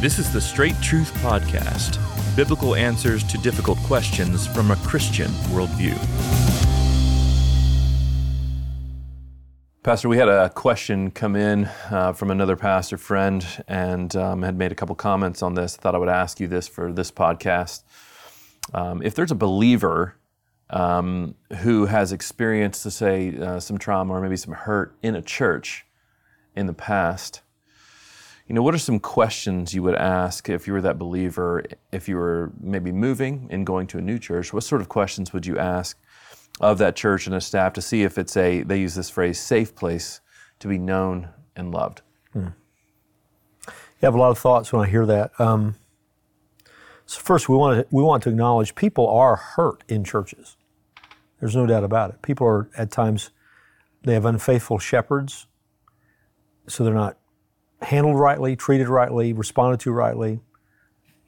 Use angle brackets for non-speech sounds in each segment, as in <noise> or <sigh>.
This is the Straight Truth Podcast biblical answers to difficult questions from a Christian worldview. Pastor, we had a question come in uh, from another pastor friend and um, had made a couple comments on this. I thought I would ask you this for this podcast. Um, if there's a believer um, who has experienced, to say, uh, some trauma or maybe some hurt in a church in the past, you know, what are some questions you would ask if you were that believer, if you were maybe moving and going to a new church? What sort of questions would you ask of that church and a staff to see if it's a, they use this phrase, safe place to be known and loved? Hmm. You have a lot of thoughts when I hear that. Um, so first, we want to we want to acknowledge people are hurt in churches. There's no doubt about it. People are at times they have unfaithful shepherds, so they're not handled rightly, treated rightly, responded to rightly.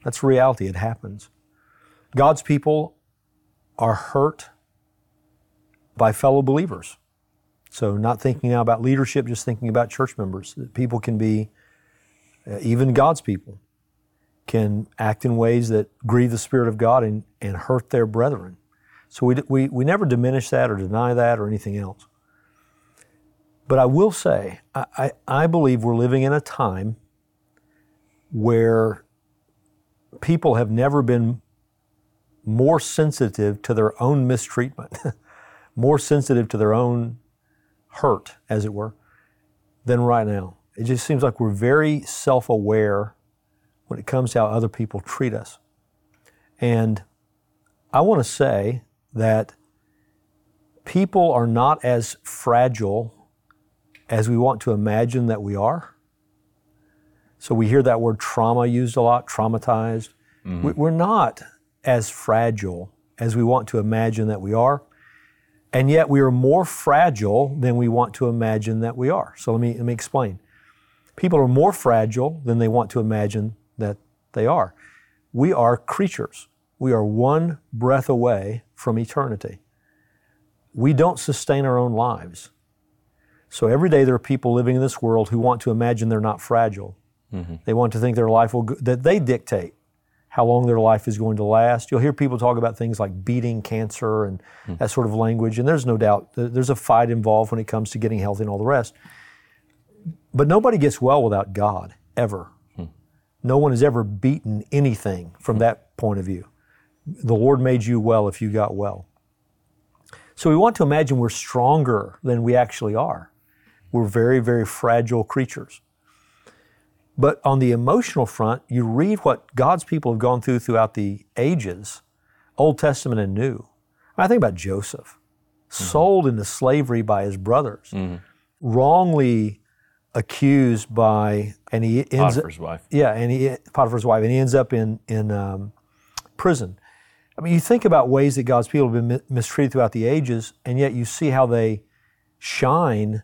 That's reality. It happens. God's people are hurt by fellow believers. So, not thinking now about leadership, just thinking about church members. People can be, uh, even God's people, can act in ways that grieve the Spirit of God and, and hurt their brethren. So, we, we, we never diminish that or deny that or anything else. But I will say, I, I, I believe we're living in a time where people have never been more sensitive to their own mistreatment, <laughs> more sensitive to their own hurt, as it were, than right now. It just seems like we're very self aware when it comes to how other people treat us. And I want to say that people are not as fragile as we want to imagine that we are. So we hear that word trauma used a lot, traumatized. Mm-hmm. We're not as fragile as we want to imagine that we are. And yet we are more fragile than we want to imagine that we are. So let me, let me explain. People are more fragile than they want to imagine that they are. We are creatures. We are one breath away from eternity. We don't sustain our own lives. So every day there are people living in this world who want to imagine they're not fragile. Mm-hmm. They want to think their life will, go, that they dictate how long their life is going to last. You'll hear people talk about things like beating cancer and mm-hmm. that sort of language, and there's no doubt there's a fight involved when it comes to getting healthy and all the rest. But nobody gets well without God, ever. Mm-hmm. No one has ever beaten anything from hmm. that point of view. The Lord made you well if you got well. So we want to imagine we're stronger than we actually are. We're very, very fragile creatures. But on the emotional front, you read what God's people have gone through throughout the ages, Old Testament and New. I think about Joseph, mm-hmm. sold into slavery by his brothers, mm-hmm. wrongly accused by, and he ends Potiphar's wife. Yeah, and he Potiphar's wife, and he ends up in in um, prison. I mean, you think about ways that God's people have been mistreated throughout the ages, and yet you see how they shine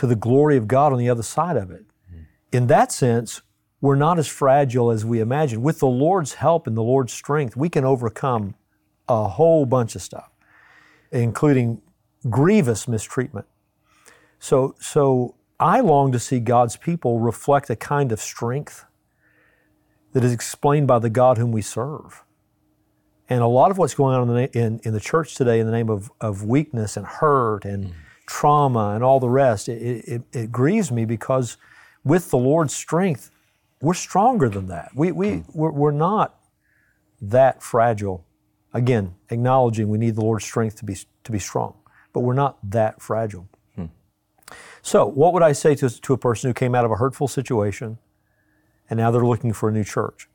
to the glory of God on the other side of it. Mm-hmm. In that sense, we're not as fragile as we imagine. With the Lord's help and the Lord's strength, we can overcome a whole bunch of stuff, including grievous mistreatment. So, so I long to see God's people reflect a kind of strength that is explained by the God whom we serve. And a lot of what's going on in the, in, in the church today in the name of, of weakness and hurt and mm trauma and all the rest, it, it, it, grieves me because with the Lord's strength, we're stronger than that. We, we, hmm. we're, we're not that fragile. Again, acknowledging we need the Lord's strength to be, to be strong, but we're not that fragile. Hmm. So, what would I say to, to a person who came out of a hurtful situation and now they're looking for a new church?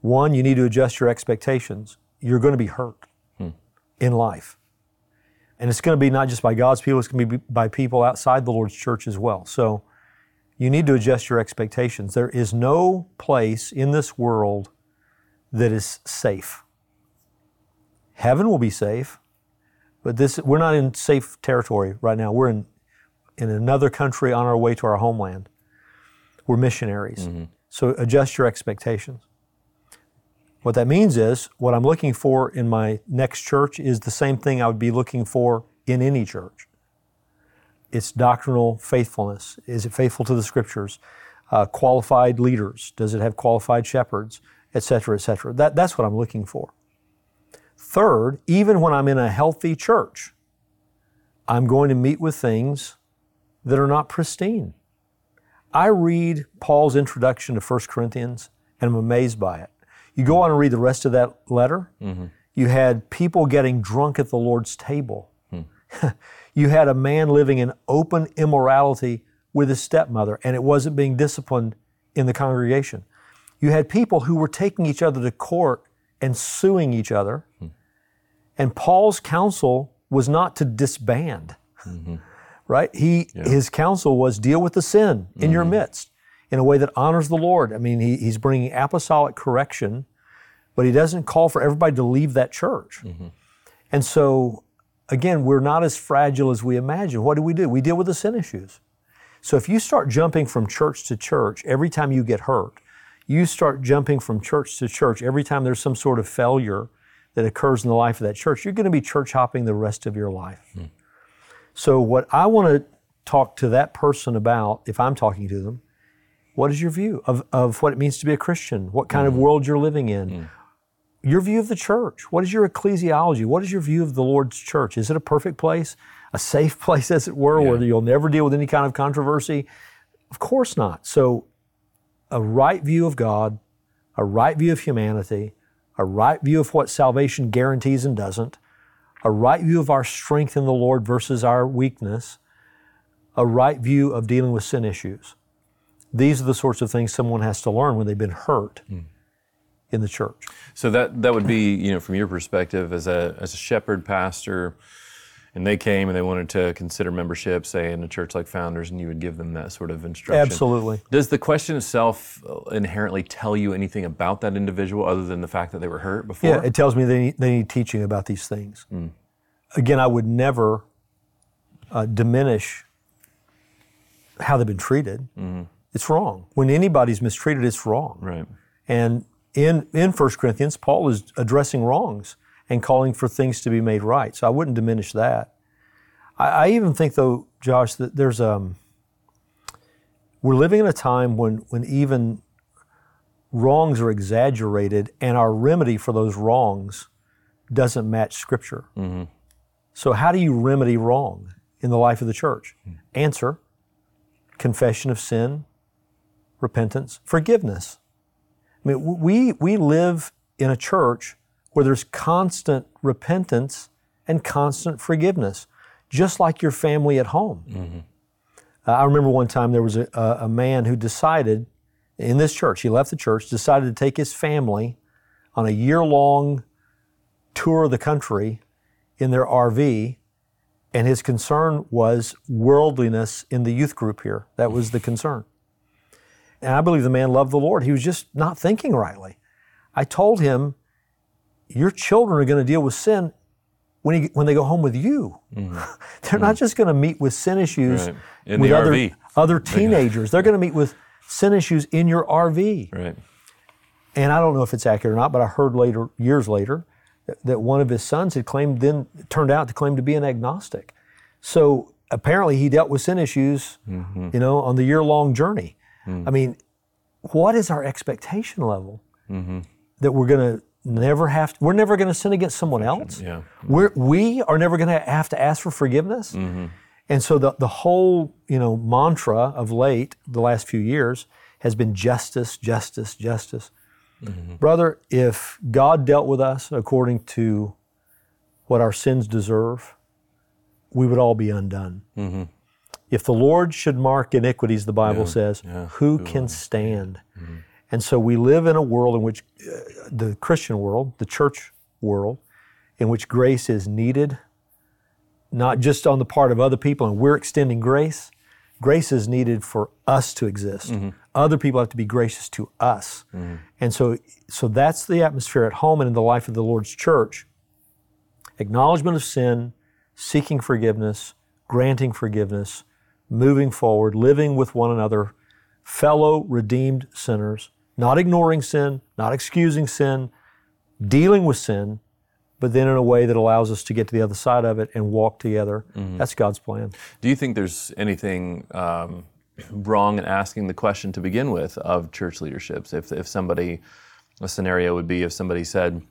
One, you need to adjust your expectations. You're going to be hurt hmm. in life. And it's going to be not just by God's people, it's going to be by people outside the Lord's church as well. So you need to adjust your expectations. There is no place in this world that is safe. Heaven will be safe, but this we're not in safe territory right now. We're in in another country on our way to our homeland. We're missionaries. Mm-hmm. So adjust your expectations. What that means is what I'm looking for in my next church is the same thing I would be looking for in any church. It's doctrinal faithfulness. Is it faithful to the scriptures? uh, qualified leaders? Does it have qualified shepherds, et cetera, et cetera? That, that's what I'm looking for. Third, even when I'm in a healthy church, I'm going to meet with things that are not pristine. I read Paul's introduction to 1 Corinthians and I'm amazed by it. You go on and read the rest of that letter, mm-hmm. you had people getting drunk at the Lord's table. <laughs> you had a man living in open immorality with his stepmother, and it wasn't being disciplined in the congregation. You had people who were taking each other to court and suing each other. Hmm. And Paul's counsel was not to disband, mm-hmm. <laughs> right? He, His counsel was deal with the sin in your mm-hmm. midst in a way that honors the Lord. I mean, he, he's bringing apostolic correction, but he doesn't call for everybody to leave that church. Mm-hmm. And so, again, we're not as fragile as we imagine. What do we do? We deal with the sin issues. So if you start jumping from church to church every time you get hurt, you start jumping from church to church every time there's some sort of failure that occurs in the life of that church, you're going to be church hopping the rest of your life. Hmm. So, what I want to talk to that person about, if I'm talking to them, what is your view of, of what it means to be a Christian? What kind of mm. world you're living in? Mm. Your view of the church. What is your ecclesiology? What is your view of the Lord's church? Is it a perfect place, a safe <laughs> place, as it were, where you'll never deal with any kind of controversy? Of course not. So, a right view of God, a right view of humanity, a right view of what salvation guarantees and doesn't, a right view of our strength in the Lord versus our weakness, a right view of dealing with sin issues. These are the sorts of things someone has to learn when they've been hurt hmm. in the church. So that that would be, you know, from your perspective as a as a shepherd pastor, and they came and they wanted to consider membership, say in a church like Founders, and you would give them that sort of instruction. Absolutely. Does the question itself uh, inherently tell you anything about that individual other than the fact that they were hurt before? Yeah, it tells me they need, they need teaching about these things. Hmm. Again, I would never uh, diminish how they've been treated. Mm-hmm. It's wrong. When anybody's mistreated, it's wrong. Right. And in, in 1 Corinthians, Paul is addressing wrongs and calling for things to be made right. So I wouldn't diminish that. I, I even think, though, Josh, that there's um, we're living in a time when, when even wrongs are exaggerated and our remedy for those wrongs doesn't match Scripture. So, how do you remedy wrong in the life of the church? Answer confession of sin, repentance, forgiveness. I mean, we, we live in a church where there's constant repentance and constant forgiveness, just like your family at home. Uh, I remember one time there was a, a, a man who decided in this church, he left the church, decided to take his family on a year long tour of the country in their RV. And his concern was worldliness in the youth group here. That was the concern. And I believe the man loved the Lord. He was just not thinking rightly. I told him, Your children are going to deal with sin when, he, when they go home with you. <laughs> They're not just going to meet with sin issues Mm-hmm. Right. In with the other, RV. other teenagers. They're going to meet with sin issues in your RV. Right. And I don't know if it's accurate or not, but I heard later, years later, that, that one of his sons had claimed, then turned out to claim to be an agnostic. So apparently he dealt with sin issues, Mm-hmm. you know, on the year long journey. Mm. I mean, what is our expectation level Mm-hmm. that we're going to never have, we're never going to sin against someone else? Yeah. We're, we are never going to have to ask for forgiveness. Mm-hmm. And so the, the whole, you know, mantra of late, the last few years, has been justice, justice, justice. Brother, if God dealt with us according to what our sins deserve, we would all be undone. If the Lord should mark iniquities, the Bible says, who can stand? Mm-hmm. And so we live in a world in which uh, the Christian world, the church world, in which grace is needed, not just on the part of other people, and we're extending grace. Grace is needed for us to exist. Mm-hmm. Other people have to be gracious to us. Mm-hmm. And so, so that's the atmosphere at home and in the life of the Lord's church. Acknowledgement of sin, seeking forgiveness, granting forgiveness, moving forward, living with one another, fellow redeemed sinners, not ignoring sin, not excusing sin, dealing with sin, but then in a way that allows us to get to the other side of it and walk together. That's God's plan. Do you think there's anything um, wrong in asking the question to begin with of church leaderships. If, if somebody, a scenario would be if somebody said,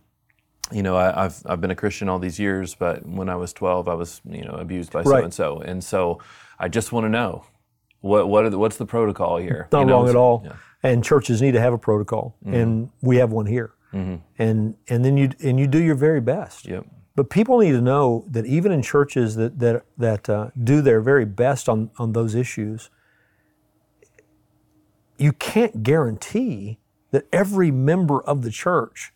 you know, I, have I've been a Christian all these years, but when I was 12, I was, you know, abused by so and so. And so I just want to know what, what the, what's the protocol here? Not you know, wrong at all. Yeah. And churches need to have a protocol, mm-hmm. and we have one here. Mm-hmm. And and then you and you do your very best. Yep. But people need to know that even in churches that that that uh, do their very best on on those issues, you can't guarantee that every member of the church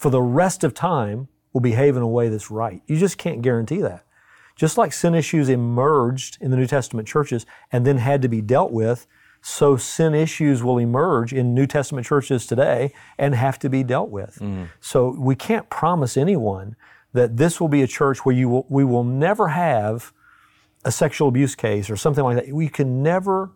for the rest of time will behave in a way that's right. You just can't guarantee that. Just like sin issues emerged in the New Testament churches and then had to be dealt with, so sin issues will emerge in New Testament churches today and have to be dealt with. Mm. So we can't promise anyone that this will be a church where you will, we will never have a sexual abuse case or something like that. We can never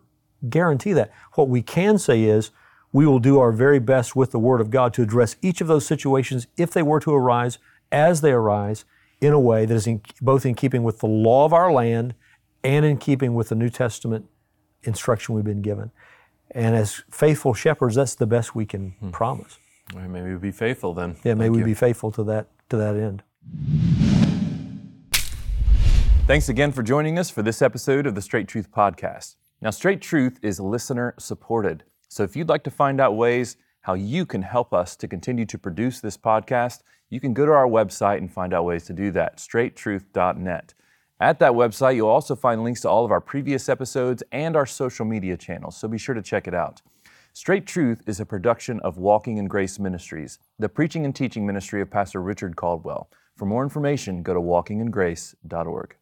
guarantee that. What we can say is we will do our very best with the Word of God to address each of those situations if they were to arise, as they arise, in a way that is in, both in keeping with the law of our land and in keeping with the New Testament instruction we've been given. And as faithful shepherds, that's the best we can hmm. promise. Maybe we'll be faithful then. Yeah, may we you. be faithful to that to that end. Thanks again for joining us for this episode of the Straight Truth Podcast. Now, Straight Truth is listener supported. So if you'd like to find out ways how you can help us to continue to produce this podcast, you can go to our website and find out ways to do that, straighttruth.net. At that website, you'll also find links to all of our previous episodes and our social media channels, so be sure to check it out. Straight Truth is a production of Walking in Grace Ministries, the preaching and teaching ministry of Pastor Richard Caldwell. For more information, go to walkingingrace.org.